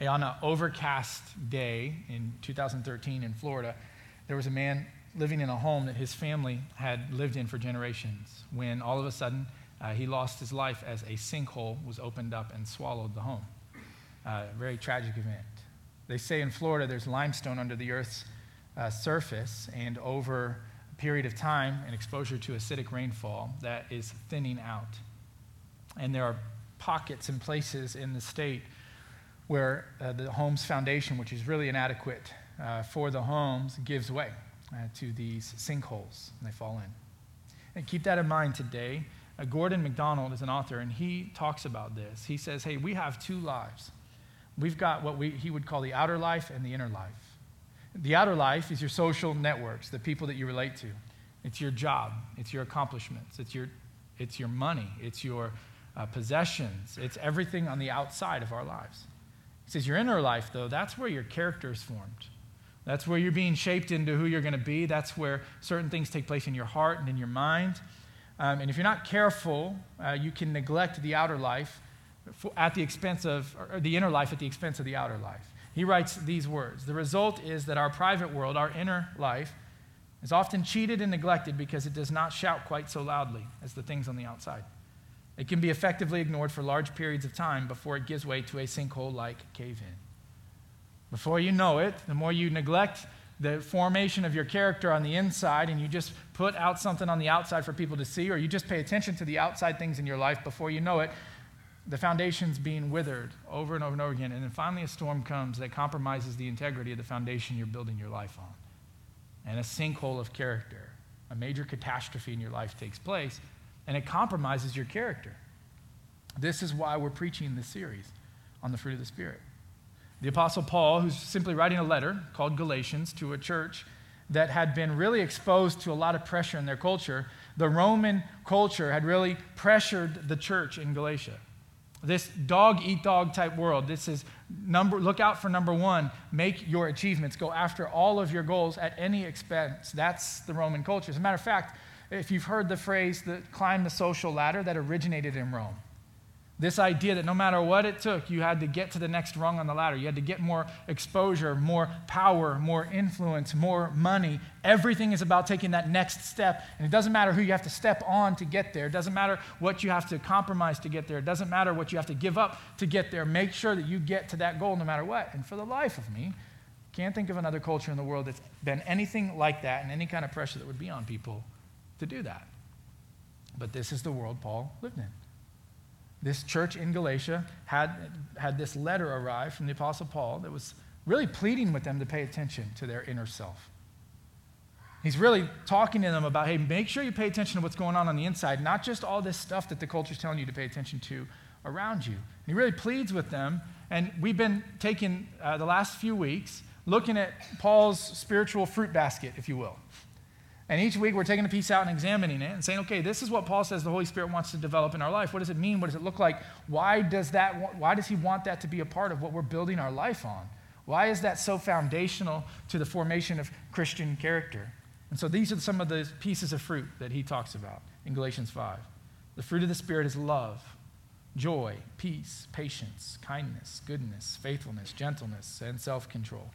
On an overcast day in 2013 in Florida, there was a man living in a home that his family had lived in for generations when all of a sudden uh, he lost his life as a sinkhole was opened up and swallowed the home. Uh, very tragic event. They say in Florida there's limestone under the earth's uh, surface, and over a period of time and exposure to acidic rainfall, that is thinning out. And there are pockets and places in the state where uh, the home's foundation, which is really inadequate uh, for the homes, gives way uh, to these sinkholes and they fall in. And keep that in mind today. Uh, Gordon MacDonald is an author, and he talks about this. He says, Hey, we have two lives. We've got what we, he would call the outer life and the inner life. The outer life is your social networks, the people that you relate to. It's your job, it's your accomplishments, it's your, it's your money, it's your uh, possessions, it's everything on the outside of our lives. He says, Your inner life, though, that's where your character is formed. That's where you're being shaped into who you're going to be. That's where certain things take place in your heart and in your mind. Um, and if you're not careful, uh, you can neglect the outer life at the expense of, or the inner life at the expense of the outer life. He writes these words The result is that our private world, our inner life, is often cheated and neglected because it does not shout quite so loudly as the things on the outside. It can be effectively ignored for large periods of time before it gives way to a sinkhole like cave in. Before you know it, the more you neglect the formation of your character on the inside and you just put out something on the outside for people to see, or you just pay attention to the outside things in your life before you know it, the foundation's being withered over and over and over again. And then finally, a storm comes that compromises the integrity of the foundation you're building your life on. And a sinkhole of character, a major catastrophe in your life takes place, and it compromises your character. This is why we're preaching this series on the fruit of the Spirit. The Apostle Paul, who's simply writing a letter called Galatians to a church that had been really exposed to a lot of pressure in their culture, the Roman culture had really pressured the church in Galatia. This dog eat dog type world. This is number look out for number 1, make your achievements, go after all of your goals at any expense. That's the Roman culture. As a matter of fact, if you've heard the phrase that climb the social ladder that originated in Rome. This idea that no matter what it took, you had to get to the next rung on the ladder. You had to get more exposure, more power, more influence, more money. Everything is about taking that next step. And it doesn't matter who you have to step on to get there. It doesn't matter what you have to compromise to get there. It doesn't matter what you have to give up to get there. Make sure that you get to that goal no matter what. And for the life of me, can't think of another culture in the world that's been anything like that and any kind of pressure that would be on people to do that. But this is the world Paul lived in. This church in Galatia had, had this letter arrive from the Apostle Paul that was really pleading with them to pay attention to their inner self. He's really talking to them about, hey, make sure you pay attention to what's going on on the inside, not just all this stuff that the culture's telling you to pay attention to around you. And he really pleads with them. And we've been taking uh, the last few weeks looking at Paul's spiritual fruit basket, if you will. And each week we're taking a piece out and examining it and saying, okay, this is what Paul says the Holy Spirit wants to develop in our life. What does it mean? What does it look like? Why does that why does he want that to be a part of what we're building our life on? Why is that so foundational to the formation of Christian character? And so these are some of the pieces of fruit that he talks about in Galatians 5. The fruit of the Spirit is love, joy, peace, patience, kindness, goodness, faithfulness, gentleness, and self control.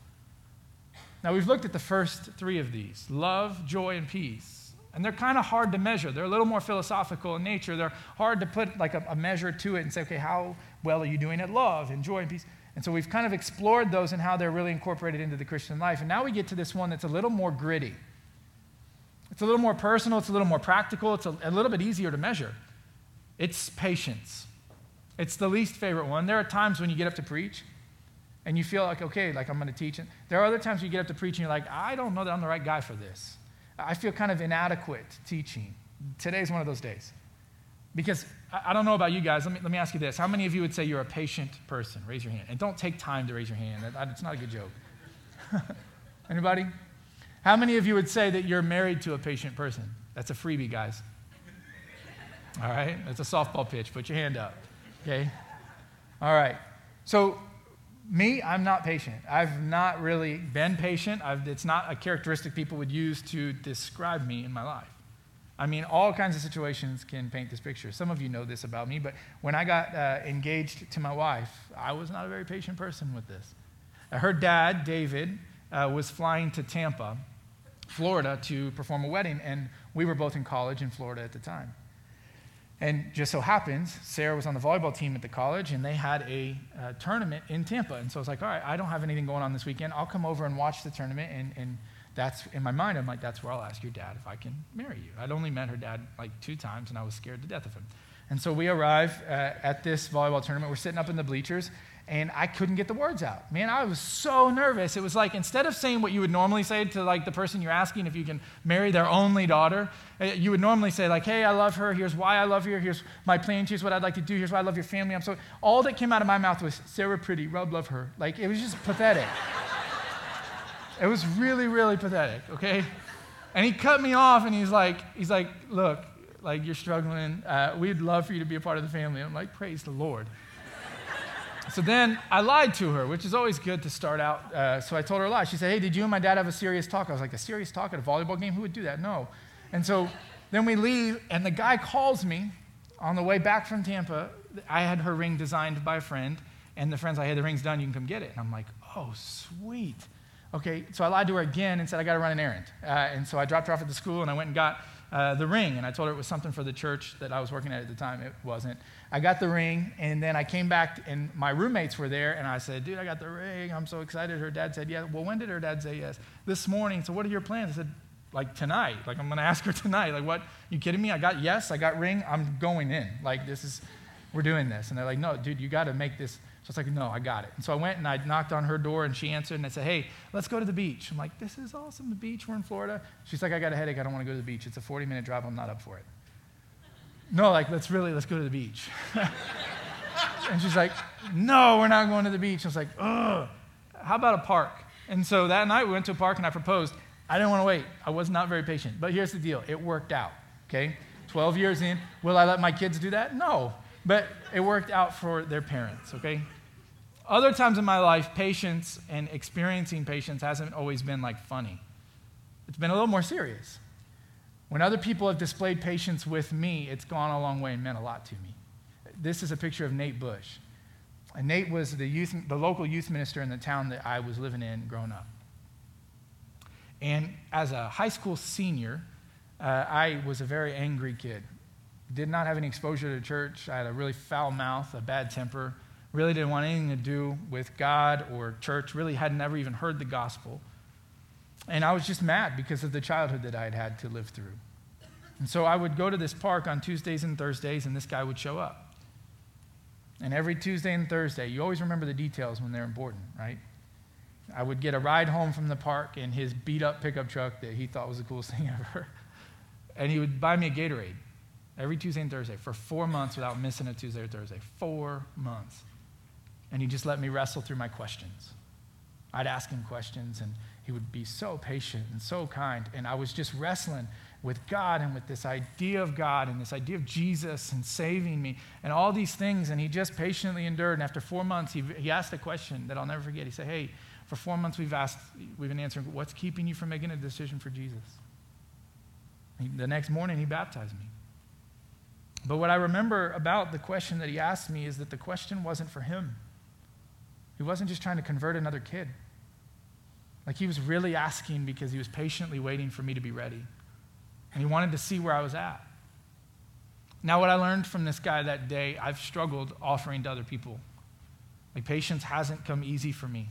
Now, we've looked at the first three of these love, joy, and peace. And they're kind of hard to measure. They're a little more philosophical in nature. They're hard to put like a, a, measure to it and say, okay, how well are you doing at love and joy and peace? And so we've kind of explored those and how they're really incorporated into the Christian life. And now we get to this one that's a little more gritty. It's a little more personal, it's a little more practical, it's a, a little bit easier to measure. It's patience. It's the least favorite one. There are times when you get up to preach and you feel like, okay, like I'm going to teach it. There are other times you get up to preach and you're like, I don't know that I'm the right guy for this. I feel kind of inadequate teaching. Today's one of those days. Because I don't know about you guys. Let me, let me ask you this. How many of you would say you're a patient person? Raise your hand. And don't take time to raise your hand. It's not a good joke. Anybody? How many of you would say that you're married to a patient person? That's a freebie, guys. All right? That's a softball pitch. Put your hand up. Okay? All right. So me, I'm not patient. I've not really been patient. I've, it's not a characteristic people would use to describe me in my life. I mean, all kinds of situations can paint this picture. Some of you know this about me, but when I got uh, engaged to my wife, I was not a very patient person with this. Uh, her dad, David, uh, was flying to Tampa, Florida, to perform a wedding, and we were both in college in Florida at the time. And just so happens, Sarah was on the volleyball team at the college, and they had a uh, tournament in Tampa. And so I was like, all right, I don't have anything going on this weekend. I'll come over and watch the tournament. And, and that's in my mind, I'm like, that's where I'll ask your dad if I can marry you. I'd only met her dad like two times, and I was scared to death of him. And so we arrive uh, at this volleyball tournament. We're sitting up in the bleachers, and I couldn't get the words out. Man, I was so nervous. It was like instead of saying what you would normally say to like the person you're asking if you can marry their only daughter, eh, you would normally say like, "Hey, I love her. Here's why I love her. Here's my plan. Here's what I'd like to do. Here's why I love your family." I'm so all that came out of my mouth was Sarah Pretty, rub, love her. Like it was just pathetic. it was really, really pathetic. Okay, and he cut me off, and he's like, he's like, "Look, like you're struggling. Uh, we'd love for you to be a part of the family." I'm like, "Praise the Lord." So then I lied to her, which is always good to start out. Uh, so I told her a lie. She said, Hey, did you and my dad have a serious talk? I was like, A serious talk at a volleyball game? Who would do that? No. And so then we leave, and the guy calls me on the way back from Tampa. I had her ring designed by a friend, and the friend's like, Hey, the ring's done. You can come get it. And I'm like, Oh, sweet. Okay, so I lied to her again and said I got to run an errand. Uh, and so I dropped her off at the school, and I went and got uh, the ring. And I told her it was something for the church that I was working at at the time. It wasn't. I got the ring, and then I came back, and my roommates were there, and I said, Dude, I got the ring. I'm so excited. Her dad said, Yeah. Well, when did her dad say yes? This morning. So, what are your plans? I said, Like tonight. Like, I'm going to ask her tonight. Like, what? You kidding me? I got yes, I got ring. I'm going in. Like, this is, we're doing this. And they're like, No, dude, you got to make this. So it's like, no, I got it. And so I went and I knocked on her door and she answered and I said, hey, let's go to the beach. I'm like, this is awesome, the beach. We're in Florida. She's like, I got a headache. I don't want to go to the beach. It's a 40 minute drive. I'm not up for it. No, like, let's really, let's go to the beach. and she's like, no, we're not going to the beach. I was like, ugh, how about a park? And so that night we went to a park and I proposed. I didn't want to wait. I was not very patient. But here's the deal it worked out, okay? 12 years in. Will I let my kids do that? No. But it worked out for their parents, okay? Other times in my life, patience and experiencing patience hasn't always been like funny. It's been a little more serious. When other people have displayed patience with me, it's gone a long way and meant a lot to me. This is a picture of Nate Bush. And Nate was the, youth, the local youth minister in the town that I was living in growing up. And as a high school senior, uh, I was a very angry kid. Did not have any exposure to church. I had a really foul mouth, a bad temper. Really didn't want anything to do with God or church. Really had never even heard the gospel. And I was just mad because of the childhood that I had had to live through. And so I would go to this park on Tuesdays and Thursdays, and this guy would show up. And every Tuesday and Thursday, you always remember the details when they're important, right? I would get a ride home from the park in his beat up pickup truck that he thought was the coolest thing ever. And he would buy me a Gatorade every Tuesday and Thursday for four months without missing a Tuesday or Thursday. Four months. And he just let me wrestle through my questions. I'd ask him questions, and he would be so patient and so kind. And I was just wrestling with God and with this idea of God and this idea of Jesus and saving me and all these things. And he just patiently endured. And after four months, he, he asked a question that I'll never forget. He said, Hey, for four months we've asked, we've been answering, what's keeping you from making a decision for Jesus? He, the next morning, he baptized me. But what I remember about the question that he asked me is that the question wasn't for him. He wasn't just trying to convert another kid. Like he was really asking because he was patiently waiting for me to be ready. And he wanted to see where I was at. Now, what I learned from this guy that day, I've struggled offering to other people. Like, patience hasn't come easy for me.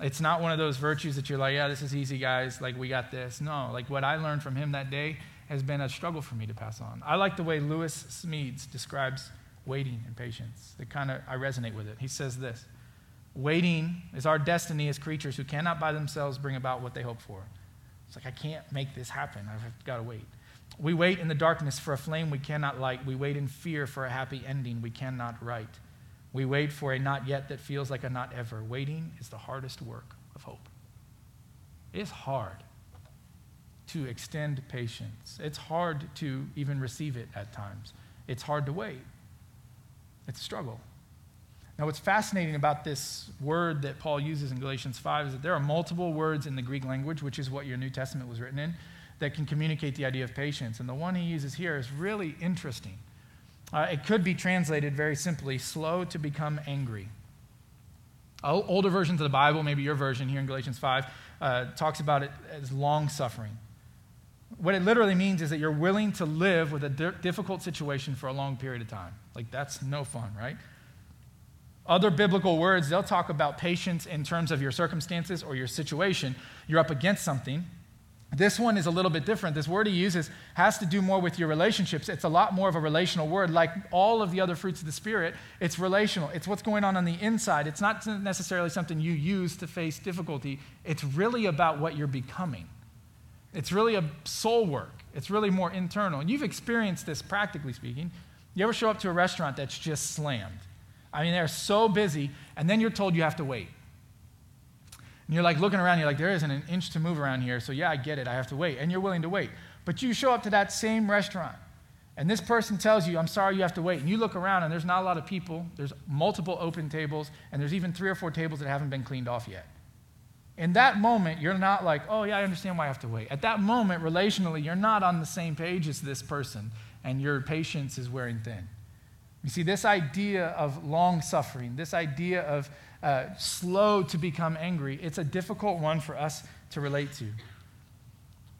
It's not one of those virtues that you're like, yeah, this is easy, guys. Like, we got this. No, like, what I learned from him that day has been a struggle for me to pass on. I like the way Lewis Smedes describes waiting and patience. It kind of, I resonate with it. He says this Waiting is our destiny as creatures who cannot by themselves bring about what they hope for. It's like, I can't make this happen. I've got to wait. We wait in the darkness for a flame we cannot light. We wait in fear for a happy ending we cannot write. We wait for a not yet that feels like a not ever. Waiting is the hardest work of hope. It's hard to extend patience, it's hard to even receive it at times. It's hard to wait, it's a struggle. Now, what's fascinating about this word that Paul uses in Galatians 5 is that there are multiple words in the Greek language, which is what your New Testament was written in, that can communicate the idea of patience. And the one he uses here is really interesting. Uh, it could be translated very simply slow to become angry. Older versions of the Bible, maybe your version here in Galatians 5, uh, talks about it as long suffering. What it literally means is that you're willing to live with a di- difficult situation for a long period of time. Like, that's no fun, right? Other biblical words, they'll talk about patience in terms of your circumstances or your situation. You're up against something, this one is a little bit different. This word he uses has to do more with your relationships. It's a lot more of a relational word. Like all of the other fruits of the Spirit, it's relational. It's what's going on on the inside. It's not necessarily something you use to face difficulty. It's really about what you're becoming. It's really a soul work, it's really more internal. And you've experienced this practically speaking. You ever show up to a restaurant that's just slammed? I mean, they're so busy, and then you're told you have to wait. And you're like looking around, you're like, there isn't an inch to move around here, so yeah, I get it, I have to wait. And you're willing to wait. But you show up to that same restaurant, and this person tells you, I'm sorry, you have to wait. And you look around, and there's not a lot of people, there's multiple open tables, and there's even three or four tables that haven't been cleaned off yet. In that moment, you're not like, oh, yeah, I understand why I have to wait. At that moment, relationally, you're not on the same page as this person, and your patience is wearing thin. You see, this idea of long suffering, this idea of uh, slow to become angry, it's a difficult one for us to relate to.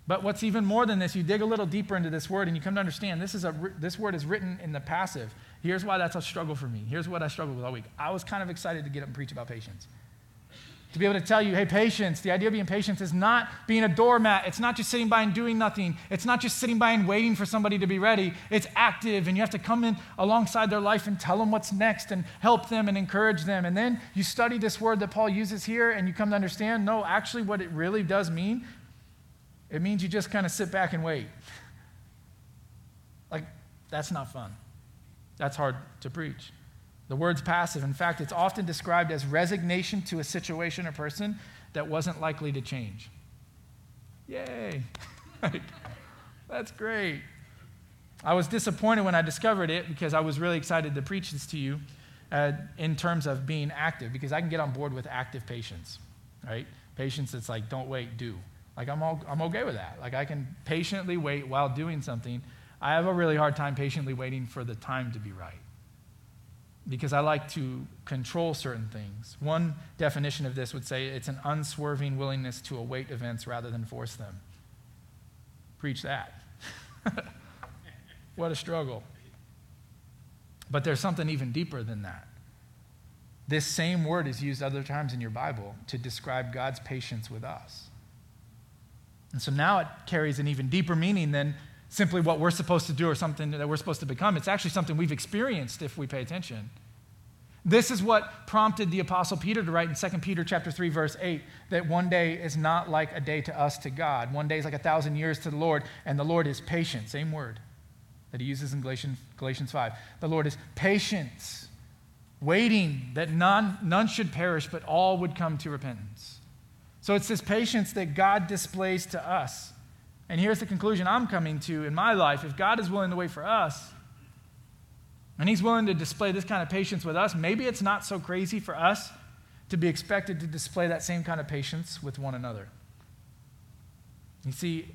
But what's even more than this, you dig a little deeper into this word and you come to understand this, is a, this word is written in the passive. Here's why that's a struggle for me. Here's what I struggled with all week. I was kind of excited to get up and preach about patience to be able to tell you, hey, patience, the idea of being patient is not being a doormat. It's not just sitting by and doing nothing. It's not just sitting by and waiting for somebody to be ready. It's active, and you have to come in alongside their life and tell them what's next and help them and encourage them. And then you study this word that Paul uses here, and you come to understand no, actually, what it really does mean, it means you just kind of sit back and wait. Like, that's not fun. That's hard to preach. The word's passive. In fact, it's often described as resignation to a situation or person that wasn't likely to change. Yay! That's great. I was disappointed when I discovered it because I was really excited to preach this to you uh, in terms of being active because I can get on board with active patience, right? Patience that's like, don't wait, do. Like, I'm, all, I'm okay with that. Like, I can patiently wait while doing something. I have a really hard time patiently waiting for the time to be right because I like to control certain things. One definition of this would say it's an unswerving willingness to await events rather than force them. Preach that. what a struggle. But there's something even deeper than that. This same word is used other times in your Bible to describe God's patience with us. And so now it carries an even deeper meaning than simply what we're supposed to do or something that we're supposed to become. It's actually something we've experienced if we pay attention. This is what prompted the apostle Peter to write in 2 Peter chapter 3 verse 8 that one day is not like a day to us to God. One day is like a thousand years to the Lord and the Lord is patient, same word that he uses in Galatians, Galatians 5. The Lord is patience, waiting that none, none should perish but all would come to repentance. So it's this patience that God displays to us. And here's the conclusion I'm coming to in my life. If God is willing to wait for us, and He's willing to display this kind of patience with us, maybe it's not so crazy for us to be expected to display that same kind of patience with one another. You see,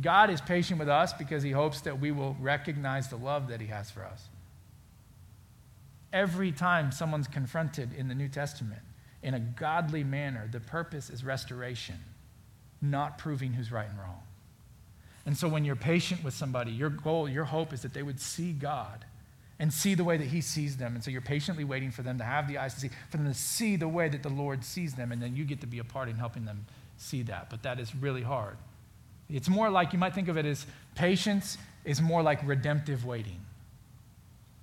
God is patient with us because He hopes that we will recognize the love that He has for us. Every time someone's confronted in the New Testament in a godly manner, the purpose is restoration, not proving who's right and wrong. And so when you're patient with somebody, your goal, your hope is that they would see God and see the way that He sees them. And so you're patiently waiting for them to have the eyes to see, for them to see the way that the Lord sees them, and then you get to be a part in helping them see that. But that is really hard. It's more like you might think of it as patience is more like redemptive waiting.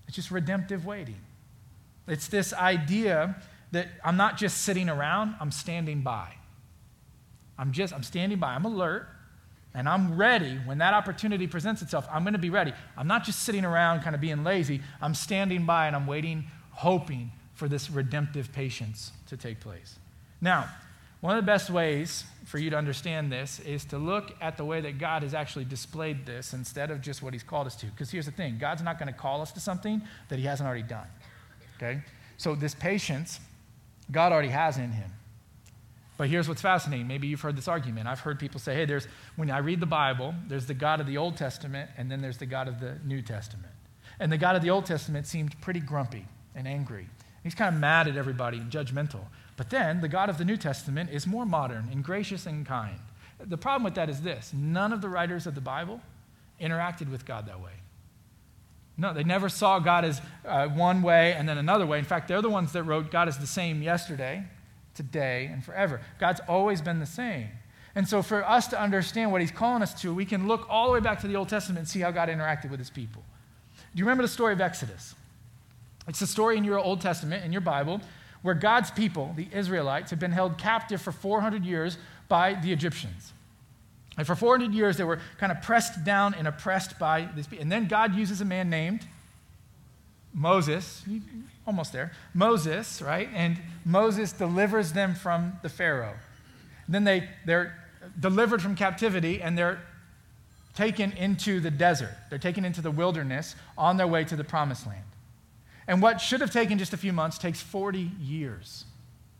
It's just redemptive waiting. It's this idea that I'm not just sitting around, I'm standing by. I'm just, I'm standing by. I'm alert and I'm ready when that opportunity presents itself. I'm going to be ready. I'm not just sitting around kind of being lazy. I'm standing by and I'm waiting, hoping for this redemptive patience to take place. Now, one of the best ways for you to understand this is to look at the way that God has actually displayed this instead of just what He's called us to. Because here's the thing God's not going to call us to something that He hasn't already done. Okay? So, this patience, God already has in Him. But here's what's fascinating. Maybe you've heard this argument. I've heard people say, hey, there's, when I read the Bible, there's the God of the Old Testament, and then there's the God of the New Testament. And the God of the Old Testament seemed pretty grumpy and angry. He's kind of mad at everybody and judgmental. But then the God of the New Testament is more modern and gracious and kind. The problem with that is this none of the writers of the Bible interacted with God that way. No, they never saw God as uh, one way and then another way. In fact, they're the ones that wrote God is the same yesterday, today, and forever. God's always been the same. And so, for us to understand what he's calling us to, we can look all the way back to the Old Testament and see how God interacted with his people. Do you remember the story of Exodus? It's a story in your Old Testament, in your Bible, where God's people, the Israelites, have been held captive for 400 years by the Egyptians. And for 400 years, they were kind of pressed down and oppressed by these people. And then God uses a man named Moses, almost there, Moses, right? And Moses delivers them from the Pharaoh. Then they, they're delivered from captivity and they're taken into the desert. They're taken into the wilderness on their way to the promised land. And what should have taken just a few months takes 40 years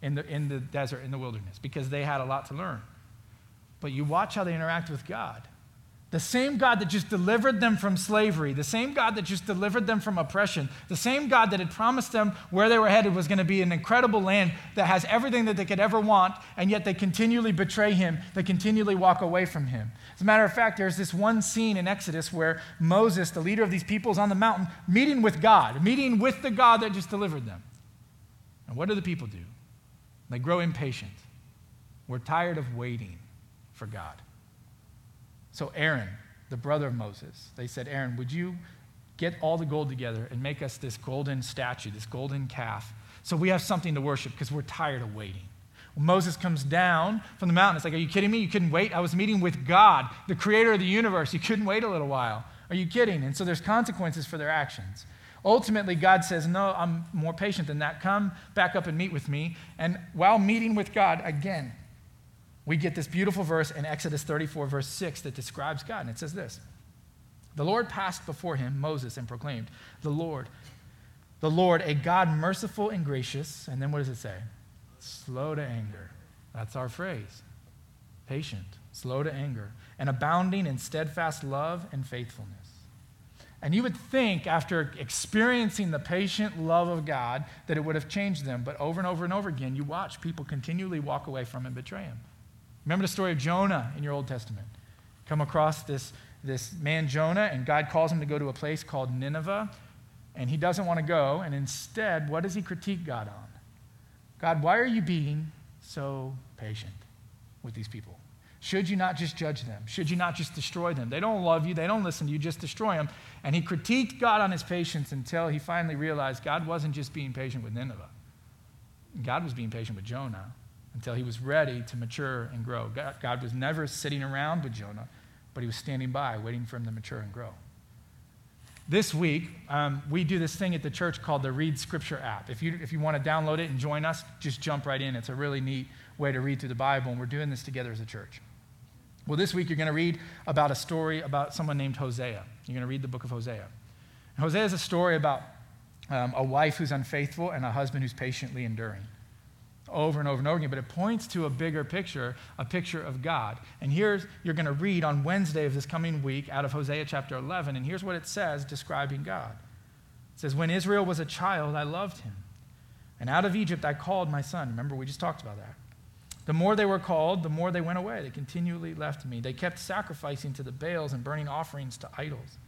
in the, in the desert, in the wilderness, because they had a lot to learn but you watch how they interact with God. The same God that just delivered them from slavery, the same God that just delivered them from oppression, the same God that had promised them where they were headed was going to be an incredible land that has everything that they could ever want, and yet they continually betray him, they continually walk away from him. As a matter of fact, there's this one scene in Exodus where Moses, the leader of these people, is on the mountain meeting with God, meeting with the God that just delivered them. And what do the people do? They grow impatient. We're tired of waiting for God. So, Aaron, the brother of Moses, they said, Aaron, would you get all the gold together and make us this golden statue, this golden calf, so we have something to worship because we're tired of waiting? Moses comes down from the mountain, it's like, Are you kidding me? You couldn't wait? I was meeting with God, the creator of the universe. You couldn't wait a little while. Are you kidding? And so there's consequences for their actions. Ultimately, God says, No, I'm more patient than that. Come back up and meet with me. And while meeting with God, again, we get this beautiful verse in Exodus 34, verse 6, that describes God. And it says this The Lord passed before him, Moses, and proclaimed, The Lord, the Lord, a God merciful and gracious. And then what does it say? Slow to anger. That's our phrase. Patient, slow to anger, and abounding in steadfast love and faithfulness. And you would think, after experiencing the patient love of God, that it would have changed them. But over and over and over again, you watch people continually walk away from him and betray him. Remember the story of Jonah in your Old Testament. Come across this, this man, Jonah, and God calls him to go to a place called Nineveh, and he doesn't want to go. And instead, what does he critique God on? God, why are you being so patient with these people? Should you not just judge them? Should you not just destroy them? They don't love you, they don't listen to you, just destroy them. And he critiqued God on his patience until he finally realized God wasn't just being patient with Nineveh, God was being patient with Jonah until he was ready to mature and grow. God, God was never sitting around with Jonah, but he was standing by, waiting for him to mature and grow. This week, um, we do this thing at the church called the Read Scripture app. If you, if you want to download it and join us, just jump right in. It's a really neat way to read through the Bible, and we're doing this together as a church. Well, this week you're going to read about a story about someone named Hosea. You're going to read the book of Hosea. And Hosea is a story about um, a wife who's unfaithful and a husband who's patiently enduring over and over and over again, but it points to a bigger picture, a picture of God. And here's, you're going to read on Wednesday of this coming week out of Hosea chapter 11, and here's what it says describing God. It says, When Israel was a child, I loved him. And out of Egypt I called my son. Remember, we just talked about that. The more they were called, the more they went away. They continually left me. They kept sacrificing to the Baals and burning offerings to idols.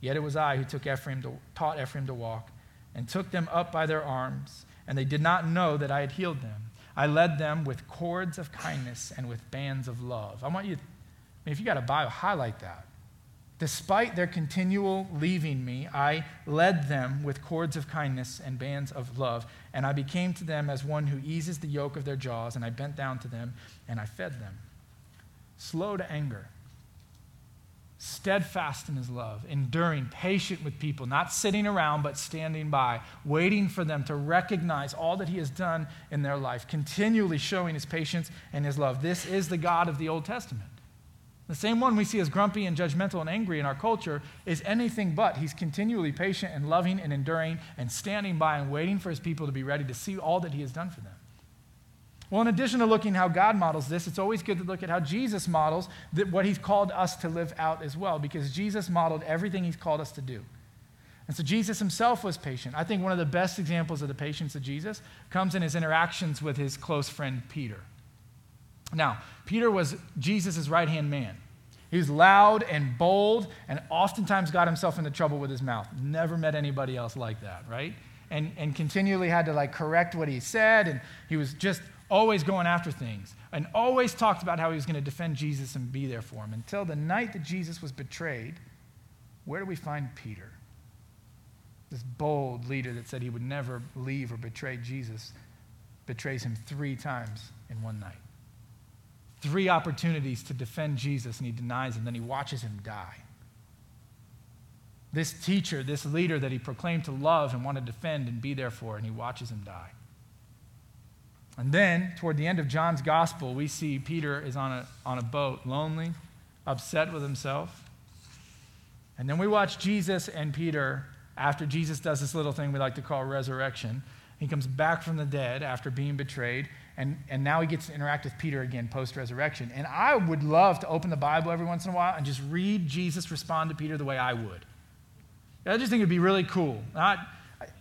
Yet it was I who took Ephraim to, taught Ephraim to walk and took them up by their arms and they did not know that I had healed them. I led them with cords of kindness and with bands of love. I want you, I mean, if you got a Bible, highlight that. Despite their continual leaving me, I led them with cords of kindness and bands of love, and I became to them as one who eases the yoke of their jaws, and I bent down to them and I fed them. Slow to anger steadfast in his love, enduring, patient with people, not sitting around, but standing by, waiting for them to recognize all that he has done in their life, continually showing his patience and his love. This is the God of the Old Testament. The same one we see as grumpy and judgmental and angry in our culture is anything but. He's continually patient and loving and enduring and standing by and waiting for his people to be ready to see all that he has done for them. Well, in addition to looking how God models this, it's always good to look at how Jesus models that what he's called us to live out as well, because Jesus modeled everything he's called us to do. And so Jesus himself was patient. I think one of the best examples of the patience of Jesus comes in his interactions with his close friend Peter. Now, Peter was Jesus' right hand man. He was loud and bold and oftentimes got himself into trouble with his mouth. Never met anybody else like that, right? And, and continually had to like correct what he said. And he was just always going after things and always talked about how he was going to defend Jesus and be there for him until the night that Jesus was betrayed. Where do we find Peter? This bold leader that said he would never leave or betray Jesus betrays him three times in one night. Three opportunities to defend Jesus, and he denies him. Then he watches him die. This teacher, this leader that he proclaimed to love and want to defend and be there for, and he watches him die. And then, toward the end of John's gospel, we see Peter is on a, on a boat, lonely, upset with himself. And then we watch Jesus and Peter, after Jesus does this little thing we like to call resurrection. He comes back from the dead after being betrayed, and, and now he gets to interact with Peter again post resurrection. And I would love to open the Bible every once in a while and just read Jesus respond to Peter the way I would. I just think it'd be really cool. Not,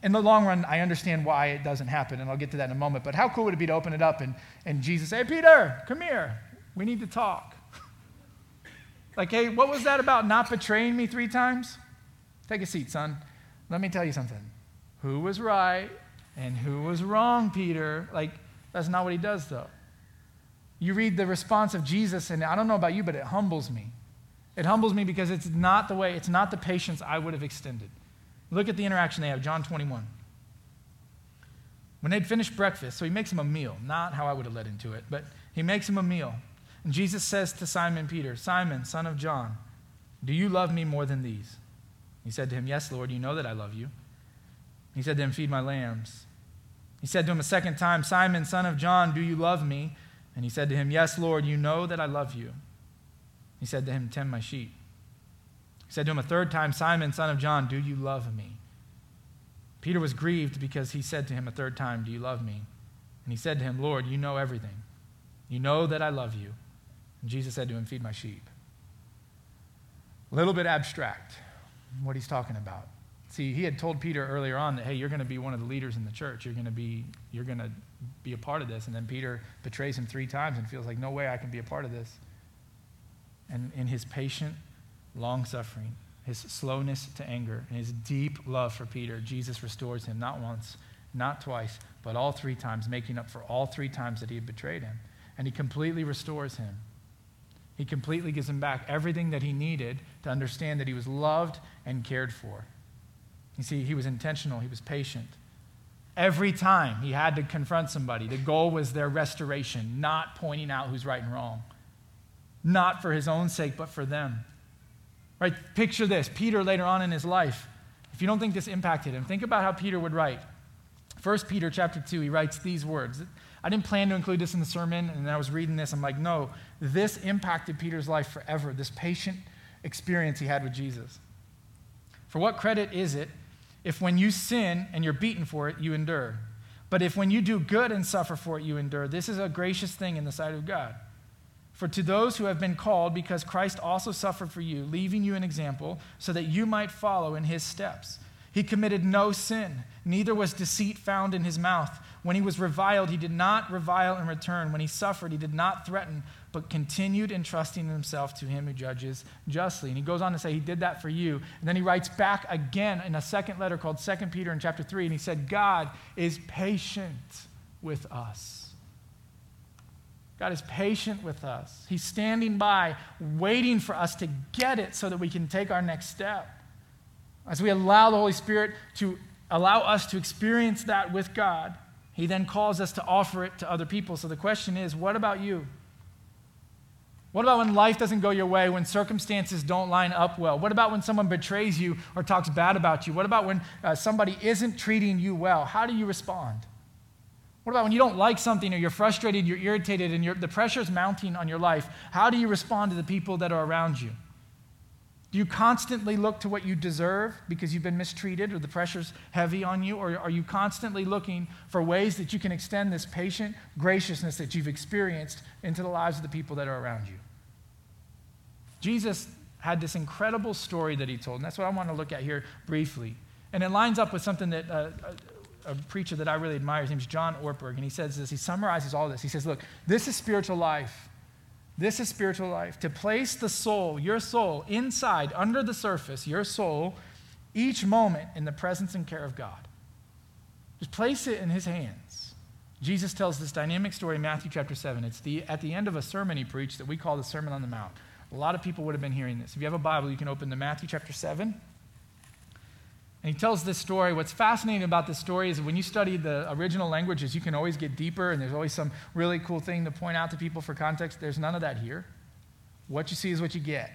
in the long run, I understand why it doesn't happen, and I'll get to that in a moment. But how cool would it be to open it up and, and Jesus say, Hey, Peter, come here. We need to talk. like, hey, what was that about not betraying me three times? Take a seat, son. Let me tell you something. Who was right and who was wrong, Peter? Like, that's not what he does, though. You read the response of Jesus, and I don't know about you, but it humbles me. It humbles me because it's not the way, it's not the patience I would have extended. Look at the interaction they have, John 21. When they'd finished breakfast, so he makes him a meal, not how I would have led into it, but he makes him a meal. And Jesus says to Simon Peter, Simon, son of John, do you love me more than these? He said to him, Yes, Lord, you know that I love you. He said to him, Feed my lambs. He said to him a second time, Simon, son of John, do you love me? And he said to him, Yes, Lord, you know that I love you. He said to him, Tend my sheep. He said to him a third time, Simon, son of John, do you love me? Peter was grieved because he said to him a third time, Do you love me? And he said to him, Lord, you know everything. You know that I love you. And Jesus said to him, Feed my sheep. A little bit abstract what he's talking about. See, he had told Peter earlier on that, hey, you're going to be one of the leaders in the church. You're going to be, you're going to be a part of this. And then Peter betrays him three times and feels like, no way I can be a part of this. And in his patient long suffering, his slowness to anger, and his deep love for Peter, Jesus restores him not once, not twice, but all three times, making up for all three times that he had betrayed him. And he completely restores him. He completely gives him back everything that he needed to understand that he was loved and cared for. You see, he was intentional, he was patient. Every time he had to confront somebody, the goal was their restoration, not pointing out who's right and wrong. Not for his own sake, but for them. Right? Picture this Peter later on in his life. If you don't think this impacted him, think about how Peter would write. 1 Peter chapter 2, he writes these words. I didn't plan to include this in the sermon, and I was reading this. I'm like, no, this impacted Peter's life forever, this patient experience he had with Jesus. For what credit is it if when you sin and you're beaten for it, you endure? But if when you do good and suffer for it, you endure, this is a gracious thing in the sight of God. For to those who have been called, because Christ also suffered for you, leaving you an example, so that you might follow in his steps. He committed no sin, neither was deceit found in his mouth. When he was reviled, he did not revile in return. When he suffered, he did not threaten, but continued entrusting himself to him who judges justly. And he goes on to say he did that for you. And then he writes back again in a second letter called 2 Peter in chapter 3, and he said, God is patient with us God is patient with us. He's standing by, waiting for us to get it so that we can take our next step. As we allow the Holy Spirit to allow us to experience that with God, He then calls us to offer it to other people. So the question is what about you? What about when life doesn't go your way, when circumstances don't line up well? What about when someone betrays you or talks bad about you? What about when uh, somebody isn't treating you well? How do you respond? What about when you don't like something or you're frustrated, you're irritated, and you're, the pressure's mounting on your life? How do you respond to the people that are around you? Do you constantly look to what you deserve because you've been mistreated or the pressure's heavy on you? Or are you constantly looking for ways that you can extend this patient graciousness that you've experienced into the lives of the people that are around you? Jesus had this incredible story that he told, and that's what I want to look at here briefly. And it lines up with something that uh, a, preacher that I really admire, his name's John Ortberg, and he says this, he summarizes all this. He says, Look, this is spiritual life. This is spiritual life. To place the soul, your soul, inside, under the surface, your soul, each moment in the presence and care of God. Just place it in his hands. Jesus tells this dynamic story in Matthew chapter 7. It's the, at the end of a sermon he preached that we call the Sermon on the Mount. A lot of people would have been hearing this. If you have a Bible, you can open to Matthew chapter 7. And he tells this story. What's fascinating about this story is when you study the original languages, you can always get deeper, and there's always some really cool thing to point out to people for context. There's none of that here. What you see is what you get.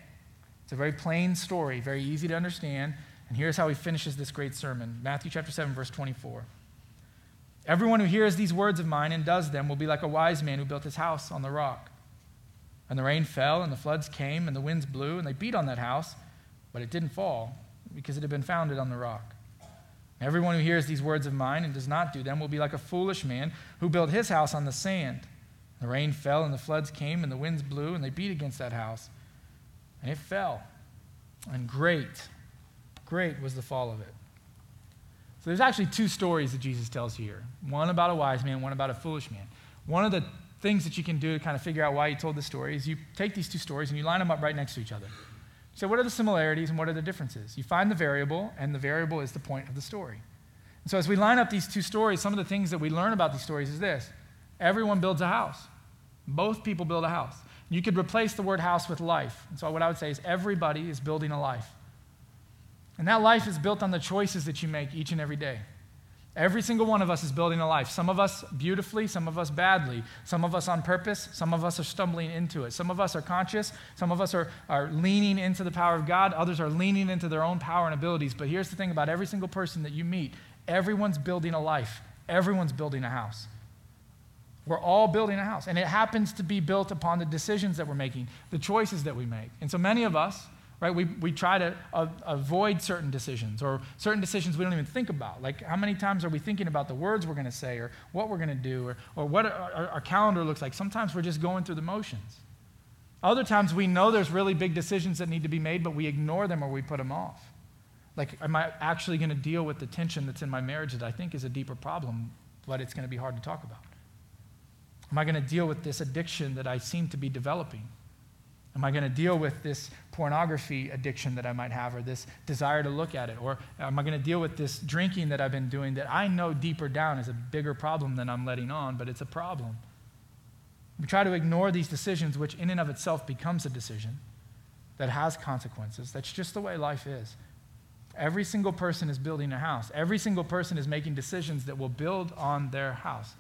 It's a very plain story, very easy to understand. And here's how he finishes this great sermon Matthew chapter 7, verse 24. Everyone who hears these words of mine and does them will be like a wise man who built his house on the rock. And the rain fell, and the floods came, and the winds blew, and they beat on that house, but it didn't fall, because it had been founded on the rock. Everyone who hears these words of mine and does not do them will be like a foolish man who built his house on the sand. The rain fell, and the floods came, and the winds blew, and they beat against that house, and it fell. And great, great was the fall of it. So there's actually two stories that Jesus tells here one about a wise man, one about a foolish man. One of the things that you can do to kind of figure out why he told the story is you take these two stories and you line them up right next to each other. So, what are the similarities and what are the differences? You find the variable, and the variable is the point of the story. And so, as we line up these two stories, some of the things that we learn about these stories is this everyone builds a house, both people build a house. You could replace the word house with life. And so, what I would say is everybody is building a life. And that life is built on the choices that you make each and every day. Every single one of us is building a life. Some of us beautifully, some of us badly, some of us on purpose, some of us are stumbling into it. Some of us are conscious, some of us are, are leaning into the power of God, others are leaning into their own power and abilities. But here's the thing about every single person that you meet everyone's building a life, everyone's building a house. We're all building a house, and it happens to be built upon the decisions that we're making, the choices that we make. And so many of us, right? We, we try to avoid certain decisions or certain decisions we don't even think about. Like, how many times are we thinking about the words we're going to say or what we're going to do or, or what our, our calendar looks like? Sometimes we're just going through the motions. Other times we know there's really big decisions that need to be made, but we ignore them or we put them off. Like, am I actually going to deal with the tension that's in my marriage that I think is a deeper problem, but it's going to be hard to talk about? Am I going to deal with this addiction that I seem to be developing? Am I going to deal with this pornography addiction that I might have, or this desire to look at it? Or am I going to deal with this drinking that I've been doing that I know deeper down is a bigger problem than I'm letting on, but it's a problem? We try to ignore these decisions, which in and of itself becomes a decision that has consequences. That's just the way life is. Every single person is building a house, every single person is making decisions that will build on their house.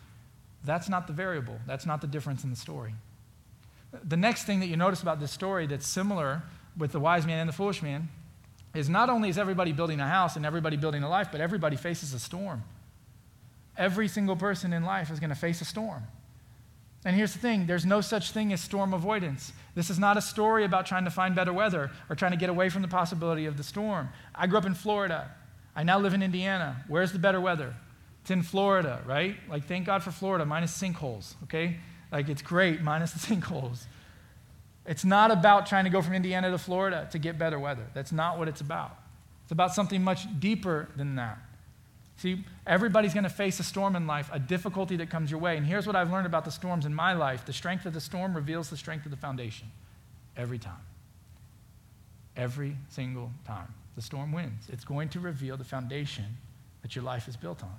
That's not the variable, that's not the difference in the story. The next thing that you notice about this story that's similar with the wise man and the foolish man is not only is everybody building a house and everybody building a life, but everybody faces a storm. Every single person in life is going to face a storm. And here's the thing there's no such thing as storm avoidance. This is not a story about trying to find better weather or trying to get away from the possibility of the storm. I grew up in Florida. I now live in Indiana. Where's the better weather? It's in Florida, right? Like, thank God for Florida, minus sinkholes, okay? Like, it's great, minus the sinkholes. It's not about trying to go from Indiana to Florida to get better weather. That's not what it's about. It's about something much deeper than that. See, everybody's going to face a storm in life, a difficulty that comes your way. And here's what I've learned about the storms in my life the strength of the storm reveals the strength of the foundation every time. Every single time. The storm wins. It's going to reveal the foundation that your life is built on.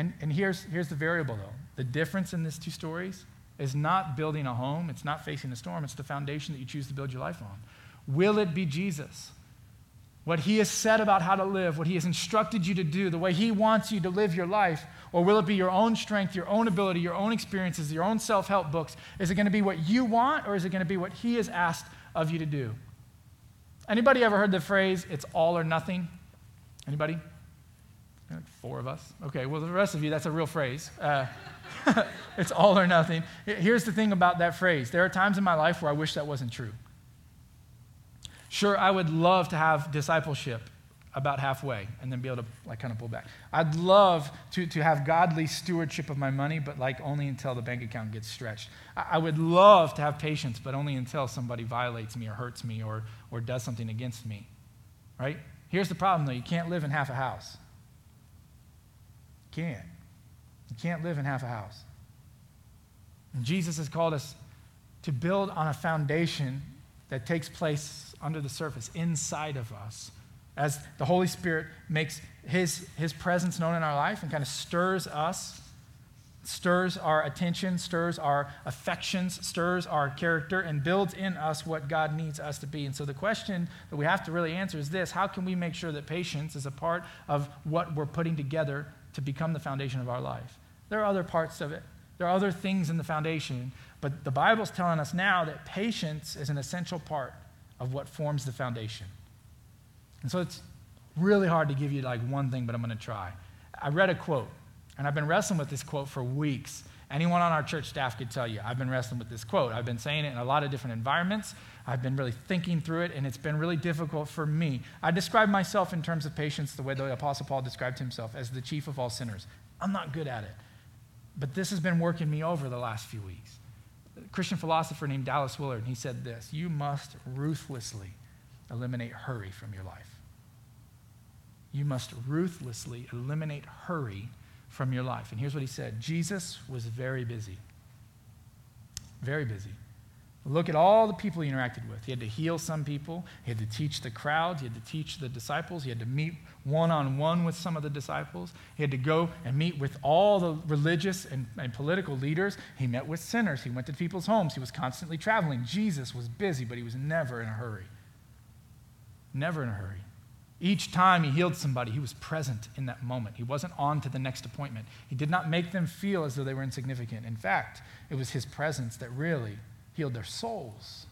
And, and here's, here's the variable, though the difference in these two stories is not building a home, it's not facing a storm, it's the foundation that you choose to build your life on. Will it be Jesus? What he has said about how to live, what he has instructed you to do, the way he wants you to live your life? Or will it be your own strength, your own ability, your own experiences, your own self help books? Is it going to be what you want, or is it going to be what he has asked of you to do? Anybody ever heard the phrase, it's all or nothing? Anybody? Four of us. Okay, well, the rest of you, that's a real phrase. Uh, it's all or nothing. Here's the thing about that phrase there are times in my life where I wish that wasn't true. Sure, I would love to have discipleship about halfway and then be able to like kind of pull back. I'd love to, to have godly stewardship of my money, but like only until the bank account gets stretched. I, I would love to have patience, but only until somebody violates me or hurts me or, or does something against me. Right? Here's the problem though you can't live in half a house. You can't. You can't live in half a house. And Jesus has called us to build on a foundation that takes place under the surface, inside of us as the Holy Spirit makes his, his presence known in our life and kind of stirs us, stirs our attention, stirs our affections, stirs our character, and builds in us what God needs us to be. And so the question that we have to really answer is this how can we make sure that patience is a part of what we're putting together to become the foundation of our life? There are other parts of it, there are other things in the foundation, but the Bible's telling us now that patience is an essential part of what forms the foundation. And so it's really hard to give you like one thing, but I'm going to try. I read a quote, and I've been wrestling with this quote for weeks. Anyone on our church staff could tell you, I've been wrestling with this quote. I've been saying it in a lot of different environments. I've been really thinking through it, and it's been really difficult for me. I describe myself in terms of patience the way the Apostle Paul described himself as the chief of all sinners. I'm not good at it, but this has been working me over the last few weeks. A Christian philosopher named Dallas Willard, he said this You must ruthlessly eliminate hurry from your life. You must ruthlessly eliminate hurry from your life. And here's what he said Jesus was very busy. Very busy. Look at all the people he interacted with. He had to heal some people, he had to teach the crowds, he had to teach the disciples, he had to meet one on one with some of the disciples, he had to go and meet with all the religious and, and, political leaders. He met with sinners, he went to people's homes, he was constantly traveling. Jesus was busy, but he was never in a hurry. Never in a hurry. Each time he healed somebody, he was present in that moment. He wasn't on to the next appointment. He did not make them feel as though they were insignificant. In fact, it was his presence that really healed their souls.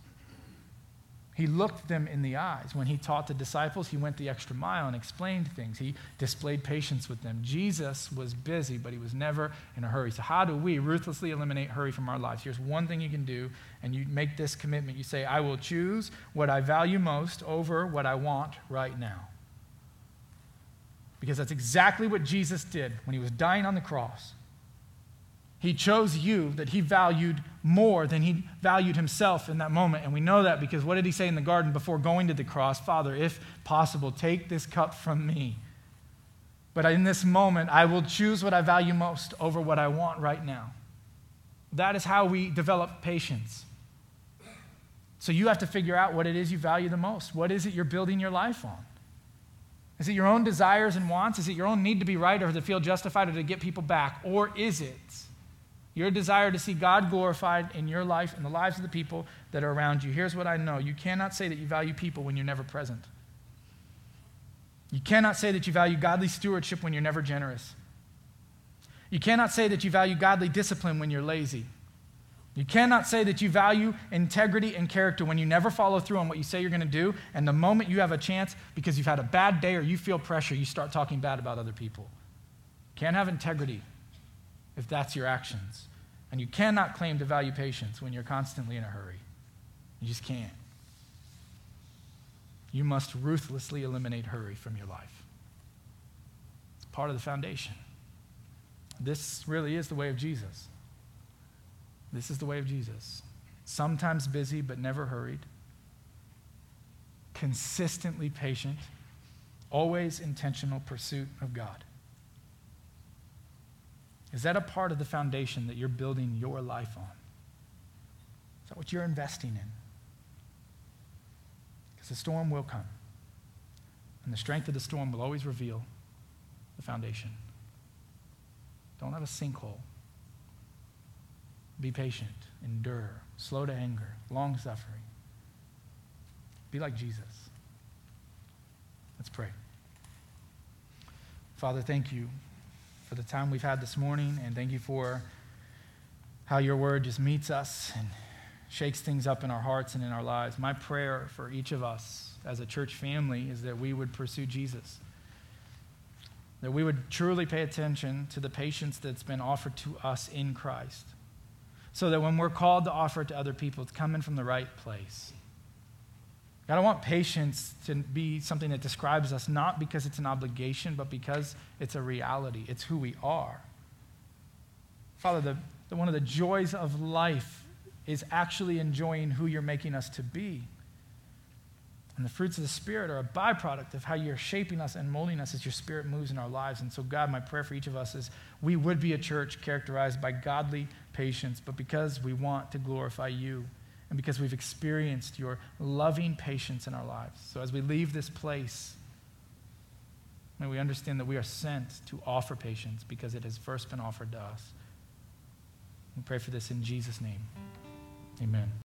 He looked them in the eyes. When he taught the disciples, he went the extra mile and explained things. He displayed patience with them. Jesus was busy, but he was never in a hurry. So, how do we ruthlessly eliminate hurry from our lives? Here's one thing you can do, and you make this commitment. You say, I will choose what I value most over what I want right now. Because that's exactly what Jesus did when he was dying on the cross. He chose you that he valued more than he valued himself in that moment. And we know that because what did he say in the garden before going to the cross? Father, if possible, take this cup from me. But in this moment, I will choose what I value most over what I want right now. That is how we develop patience. So you have to figure out what it is you value the most. What is it you're building your life on? Is it your own desires and wants? Is it your own need to be right or to feel justified or to get people back? Or is it your desire to see God glorified in your life and the lives of the people that are around you. Here's what I know you cannot say that you value people when you're never present. You cannot say that you value godly stewardship when you're never generous. You cannot say that you value godly discipline when you're lazy. You cannot say that you value integrity and character when you never follow through on what you say you're going to do, and the moment you have a chance because you've had a bad day or you feel pressure, you start talking bad about other people. Can't have integrity if that's your actions. And you cannot claim to value patience when you're constantly in a hurry. You just can't. You must ruthlessly eliminate hurry from your life. It's part of the foundation. This really is the way of Jesus. This is the way of Jesus. Sometimes busy, but never hurried. Consistently patient. Always intentional pursuit of God. Is that a part of the foundation that you're building your life on? Is that what you're investing in? Because the storm will come. And the strength of the storm will always reveal the foundation. Don't have a sinkhole. Be patient, endure, slow to anger, long suffering. Be like Jesus. Let's pray. Father, thank you for the time we've had this morning, and thank you for how your word just meets us and shakes things up in our hearts and in our lives. My prayer for each of us as a church family is that we would pursue Jesus. That we would truly pay attention to the patience that's been offered to us in Christ. So that when we're called to offer it to other people, it's coming from the right place. God, I want patience to be something that describes us not because it's an obligation, but because it's a reality. It's who we are. Father, the, the, one of the joys of life is actually enjoying who you're making us to be. And the fruits of the Spirit are a byproduct of how you're shaping us and molding us as your Spirit moves in our lives. And so, God, my prayer for each of us is we would be a church characterized by godly patience, but because we want to glorify you and because we've experienced your loving patience in our lives. So as we leave this place, may we understand that we are sent to offer patience because it has first been offered to us. We pray for this in Jesus' name. Amen.